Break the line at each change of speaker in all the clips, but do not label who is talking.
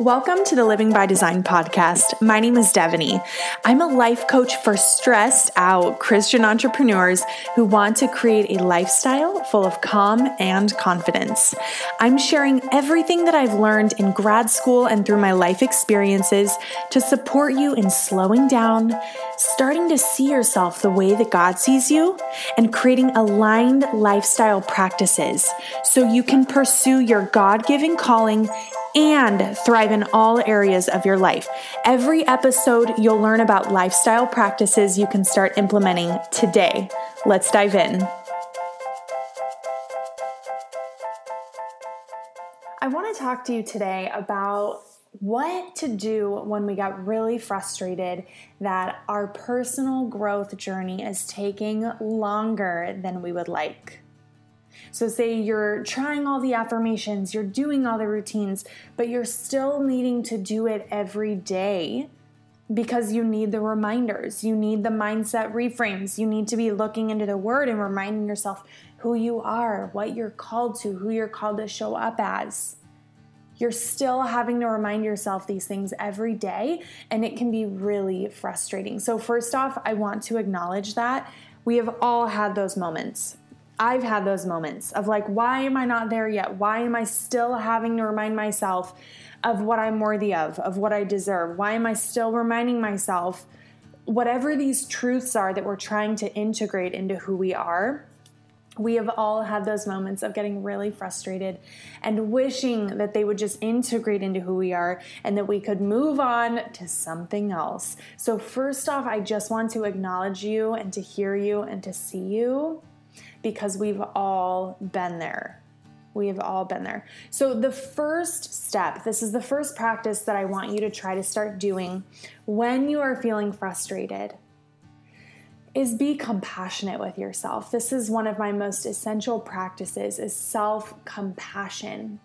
Welcome to the Living by Design podcast. My name is Devoney. I'm a life coach for stressed out Christian entrepreneurs who want to create a lifestyle full of calm and confidence. I'm sharing everything that I've learned in grad school and through my life experiences to support you in slowing down, starting to see yourself the way that God sees you, and creating aligned lifestyle practices so you can pursue your God given calling and thrive in all areas of your life. Every episode, you'll learn about lifestyle practices you can start implementing today. Let's dive in. I want to talk to you today about what to do when we got really frustrated that our personal growth journey is taking longer than we would like. So, say you're trying all the affirmations, you're doing all the routines, but you're still needing to do it every day because you need the reminders, you need the mindset reframes, you need to be looking into the word and reminding yourself who you are, what you're called to, who you're called to show up as. You're still having to remind yourself these things every day, and it can be really frustrating. So, first off, I want to acknowledge that we have all had those moments I've had those moments of like, why am I not there yet? Why am I still having to remind myself of what I'm worthy of, of what I deserve? Why am I still reminding myself, whatever these truths are that we're trying to integrate into who we are? We have all had those moments of getting really frustrated and wishing that they would just integrate into who we are and that we could move on to something else. So, first off, I just want to acknowledge you and to hear you and to see you because we've all been there. We have all been there. So, the first step, this is the first practice that I want you to try to start doing when you are feeling frustrated, is be compassionate with yourself. This is one of my most essential practices is self-compassion.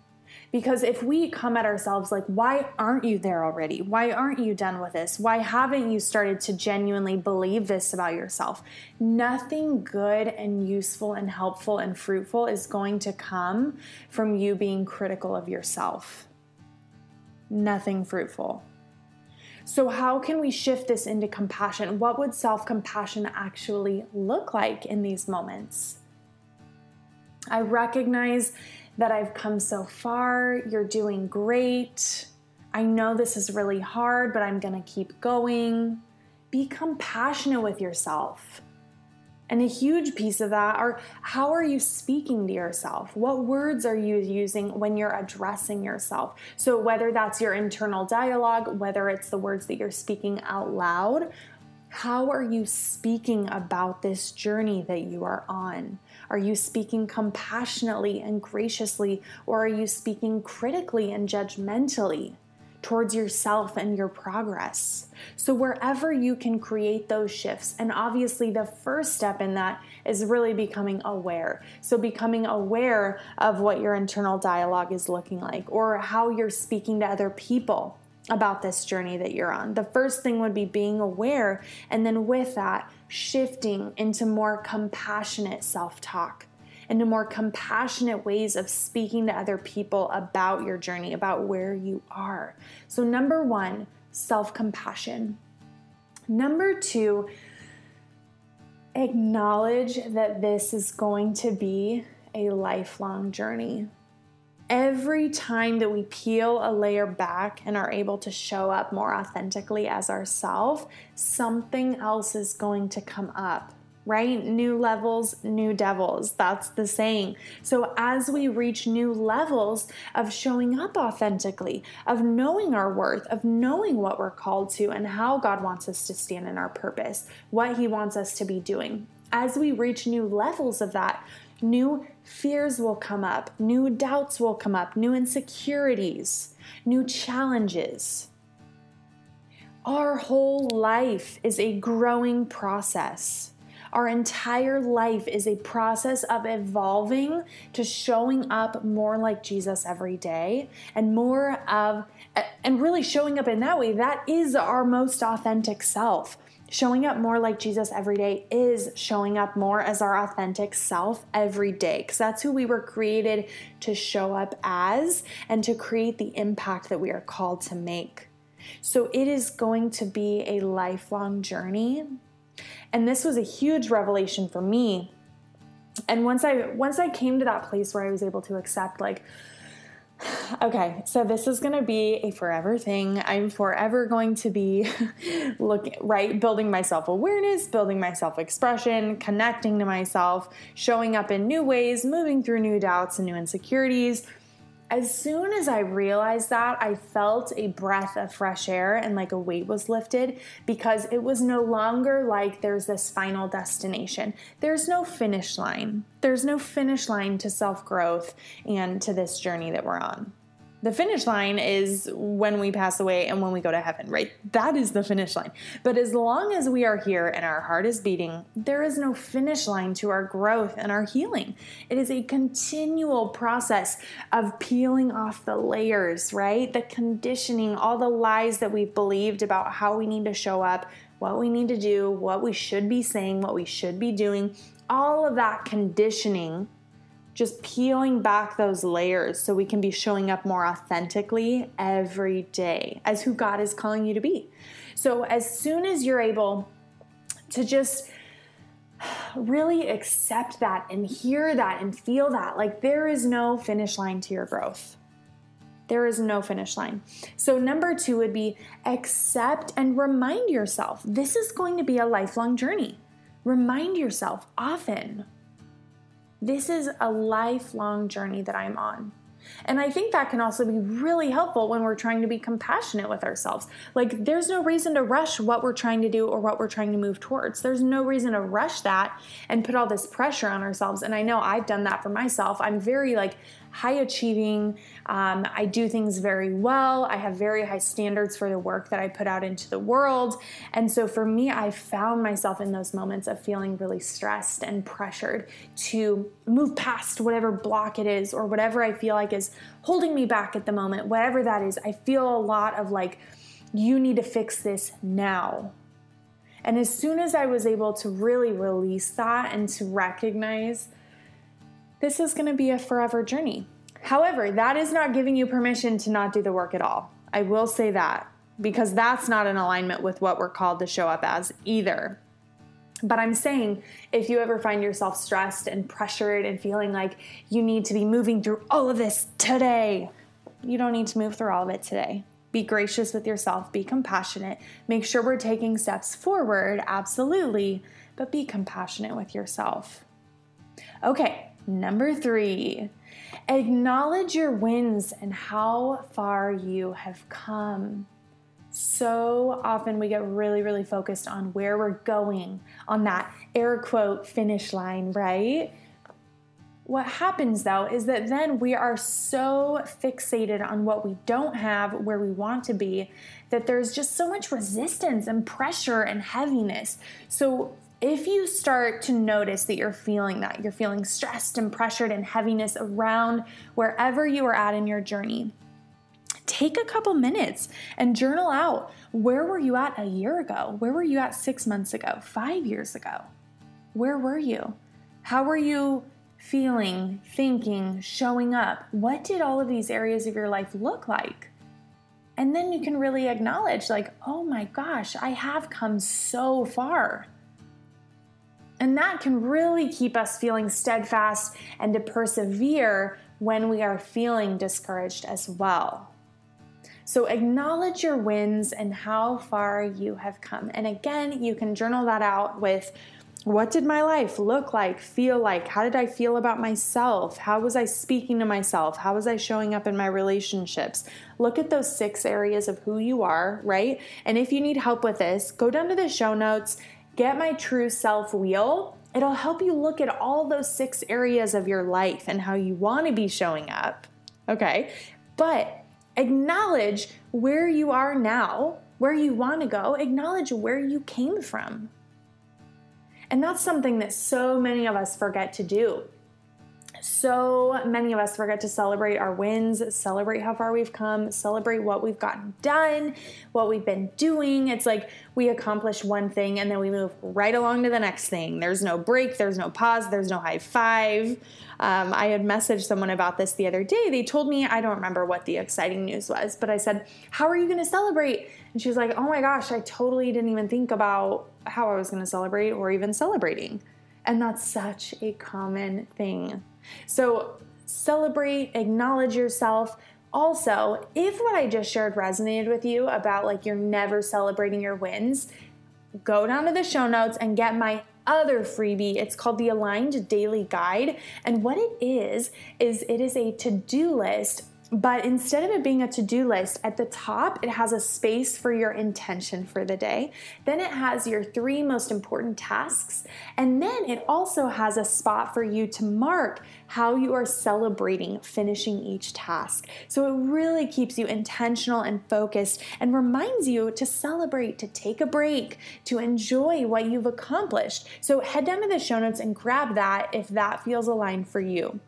Because if we come at ourselves like, why aren't you there already? Why aren't you done with this? Why haven't you started to genuinely believe this about yourself? Nothing good and useful and helpful and fruitful is going to come from you being critical of yourself. Nothing fruitful. So, how can we shift this into compassion? What would self compassion actually look like in these moments? I recognize that I've come so far. You're doing great. I know this is really hard, but I'm going to keep going. Be compassionate with yourself. And a huge piece of that are how are you speaking to yourself? What words are you using when you're addressing yourself? So, whether that's your internal dialogue, whether it's the words that you're speaking out loud, how are you speaking about this journey that you are on? Are you speaking compassionately and graciously, or are you speaking critically and judgmentally? towards yourself and your progress. So, wherever you can create those shifts, and obviously, the first step in that is really becoming aware. So, becoming aware of what your internal dialogue is looking like or how you're speaking to other people about this journey that you're on. The first thing would be being aware, and then with that, shifting into more compassionate self talk, into more compassionate ways of speaking to other people about your journey, about where you are. So, number one, self compassion. Number two, acknowledge that this is going to be a lifelong journey every time that we peel a layer back and are able to show up more authentically as ourselves, something else is going to come up. Right? New levels, new devils. That's the saying. So, as we reach new levels of showing up authentically, of knowing our worth, of knowing what we're called to, and how God wants us to stand in our purpose, what He wants us to be doing, as we reach new levels of that, New fears will come up, new doubts will come up, new insecurities, new challenges. Our whole life is a growing process. Our entire life is a process of evolving to showing up more like Jesus every day and more of, and really showing up in that way. That is our most authentic self. Showing up more like Jesus every day is showing up more as our authentic self every day because that's who we were created to show up as and to create the impact that we are called to make. So it is going to be a lifelong journey. And this was a huge revelation for me. And once I once I came to that place where I was able to accept like okay, so this is going to be a forever thing. I'm forever going to be looking right building my self-awareness, building my self-expression, connecting to myself, showing up in new ways, moving through new doubts and new insecurities, as soon as I realized that, I felt a breath of fresh air and like a weight was lifted because it was no longer like there's this final destination. There's no finish line. There's no finish line to self growth and to this journey that we're on. The finish line is when we pass away and when we go to heaven, right? That is the finish line. But as long as we are here and our heart is beating, there is no finish line to our growth and our healing. It is a continual process of peeling off the layers, right? The conditioning, all the lies that we've believed about how we need to show up, what we need to do, what we should be saying, what we should be doing. All of that conditioning just peeling back those layers so we can be showing up more authentically every day as who God is calling you to be. So, as soon as you're able to just really accept that and hear that and feel that, like there is no finish line to your growth. There is no finish line. So, number two would be accept and remind yourself this is going to be a lifelong journey. Remind yourself often this is a lifelong journey that I'm on. And I think that can also be really helpful when we're trying to be compassionate with ourselves. Like, there's no reason to rush what we're trying to do or what we're trying to move towards. There's no reason to rush that and put all this pressure on ourselves. And I know I've done that for myself. I'm very like high achieving. Um, I do things very well. I have very high standards for the work that I put out into the world. And so for me, I found myself in those moments of feeling really stressed and pressured to move past whatever block it is or whatever I feel like is holding me back at the moment, whatever that is. I feel a lot of like, you need to fix this now. And as soon as I was able to really release that and to recognize this is going to be a forever journey. However, that is not giving you permission to not do the work at all. I will say that because that's not in alignment with what we're called to show up as either. But I'm saying if you ever find yourself stressed and pressured and feeling like you need to be moving through all of this today, you don't need to move through all of it today. Be gracious with yourself, be compassionate, make sure we're taking steps forward, absolutely, but be compassionate with yourself. Okay, Number three, acknowledge your wins and how far you have come. So often we get really, really focused on where we're going on that air quote finish line, right? What happens though is that then we are so fixated on what we don't have, where we want to be, that there's just so much resistance and pressure and heaviness. So if you start to notice that you're feeling that, you're feeling stressed and pressured and heaviness around wherever you are at in your journey, take a couple minutes and journal out where were you at a year ago? Where were you at six months ago? Five years ago? Where were you? How were you feeling, thinking, showing up? What did all of these areas of your life look like? And then you can really acknowledge, like, oh my gosh, I have come so far. And that can really keep us feeling steadfast and to persevere when we are feeling discouraged as well. So acknowledge your wins and how far you have come. And again, you can journal that out with what did my life look like, feel like? How did I feel about myself? How was I speaking to myself? How was I showing up in my relationships? Look at those six areas of who you are, right? And if you need help with this, go down to the show notes Get My True Self Wheel. It'll help you look at all those six areas of your life and how you want to be showing up. Okay, but acknowledge where you are now, where you want to go, acknowledge where you came from. And that's something that so many of us forget to do so many of us forget to celebrate our wins, celebrate how far we've come, celebrate what we've gotten done, what we've been doing. It's like we accomplish one thing and then we move right along to the next thing. There's no break, there's no pause, there's no high five. Um, I had messaged someone about this the other day. They told me, I don't remember what the exciting news was, but I said, How are you going to celebrate? And she was like, Oh my gosh, I totally didn't even think about how I was going to celebrate or even celebrating. And that's such a common thing so celebrate, acknowledge yourself. Also, if what I just shared resonated with you about like you're never celebrating your wins, go down to the show notes and get my other freebie. It's called the Aligned Daily Guide. And what it is, is it is a to do list but instead of it being a to do list, at the top it has a space for your intention for the day. Then it has your three most important tasks. And then it also has a spot for you to mark how you are celebrating finishing each task. So it really keeps you intentional and focused and reminds you to celebrate, to take a break, to enjoy what you've accomplished. So head down to the show notes and grab that if that feels aligned for you.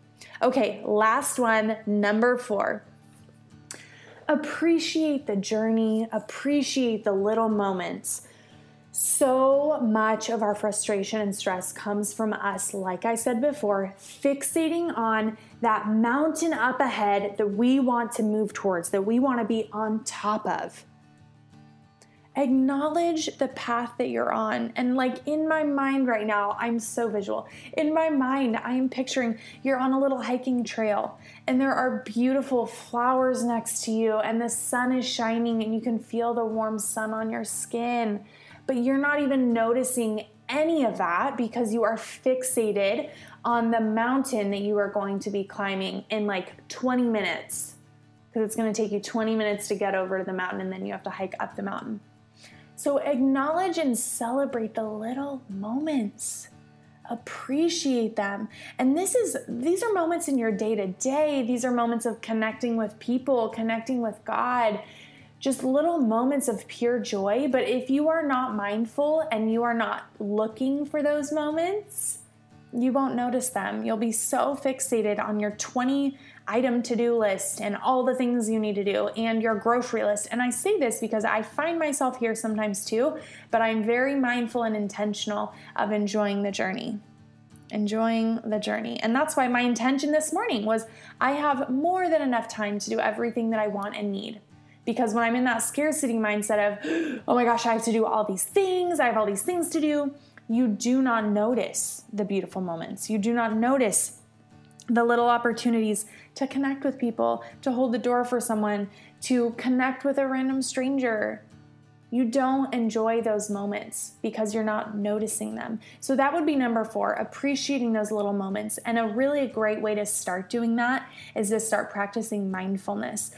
Okay, last one, number four. Appreciate the journey, appreciate the little moments. So much of our frustration and stress comes from us, like I said before, fixating on that mountain up ahead that we want to move towards, that we want to be on top of acknowledge the path that you're on. And like in my mind right now, I'm so visual. In my mind, I am picturing you're on a little hiking trail and there are beautiful flowers next to you and the sun is shining and you can feel the warm sun on your skin. But you're not even noticing any of that because you are fixated on the mountain that you are going to be climbing in like 20 minutes. Because it's going to take you 20 minutes to get over to the mountain and then you have to hike up the mountain. So acknowledge and celebrate the little moments. Appreciate them. And this is these are moments in your day to day. These are moments of connecting with people, connecting with God. Just little moments of pure joy, but if you are not mindful and you are not looking for those moments, you won't notice them. You'll be so fixated on your 20 item to do list and all the things you need to do and your grocery list. And I say this because I find myself here sometimes too, but I'm very mindful and intentional of enjoying the journey. Enjoying the journey. And that's why my intention this morning was I have more than enough time to do everything that I want and need. Because when I'm in that scarcity mindset of, oh my gosh, I have to do all these things, I have all these things to do, you do not notice the beautiful moments. You do not notice the little opportunities to connect with people, to hold the door for someone, to connect with a random stranger. You don't enjoy those moments because you're not noticing them. So, that would be number four appreciating those little moments. And a really great way to start doing that is to start practicing mindfulness.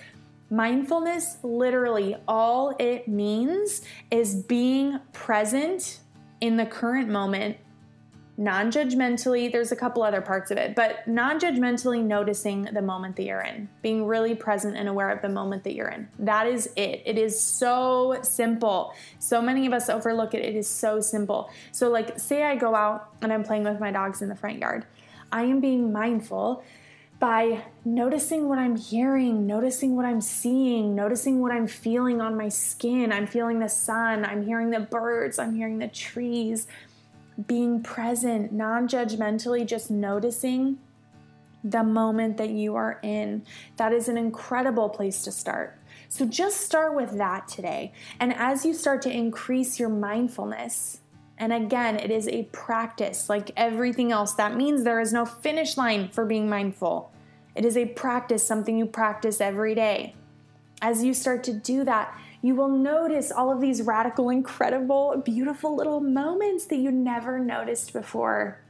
Mindfulness, literally, all it means is being present in the current moment non judgmentally, there's a couple other parts of it, but non judgmentally noticing the moment that you're in, being really present and aware of the moment that you're in. That is it. It is so simple. So many of us overlook it. It is so simple. So, like, say I go out and I'm playing with my dogs in the front yard, I am being mindful by noticing what I'm hearing, noticing what I'm seeing, noticing what I'm feeling on my skin. I'm feeling the sun, I'm hearing the birds, I'm hearing the trees being present, non judgmentally, just noticing the moment that you are in. That is an incredible place to start. So just start with that today. And as you start to increase your mindfulness, and again, it is a practice like everything else. That means there is no finish line for being mindful. It is a practice, something you practice every day. As you start to do that, you will notice all of these radical, incredible, beautiful little moments that you never noticed before.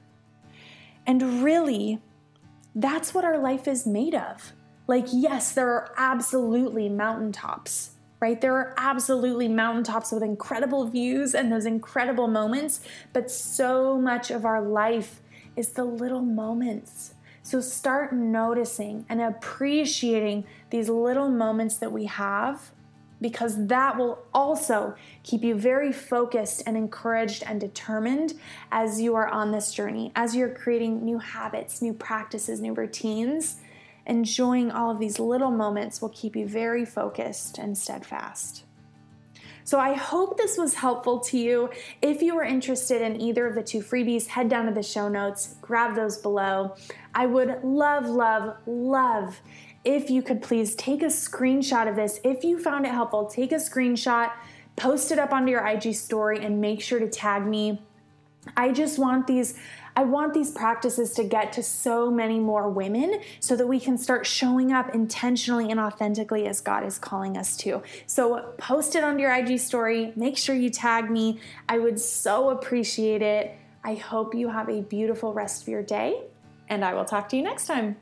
And really, that's what our life is made of. Like, yes, there are absolutely mountaintops, right? There are absolutely mountaintops with incredible views and those incredible moments, but so much of our life is the little moments. So start noticing and appreciating these little moments that we have because that will also keep you very focused and encouraged and determined as you are on this journey, as you're creating new habits, new practices, new routines. Enjoying all of these little moments will keep you very focused and steadfast. So I hope this was helpful to you. If you are interested in either of the two freebies, head down to the show notes, grab those below. I would love, love, love if you could please take a screenshot of this. If you found it helpful, take a screenshot, post it up onto your IG story, and make sure to tag me. I just want these I want these practices to get to so many more women so that we can start showing up intentionally and authentically as God is calling us to. So post it on your IG story, make sure you tag me. I would so appreciate it. I hope you have a beautiful rest of your day, and I will talk to you next time.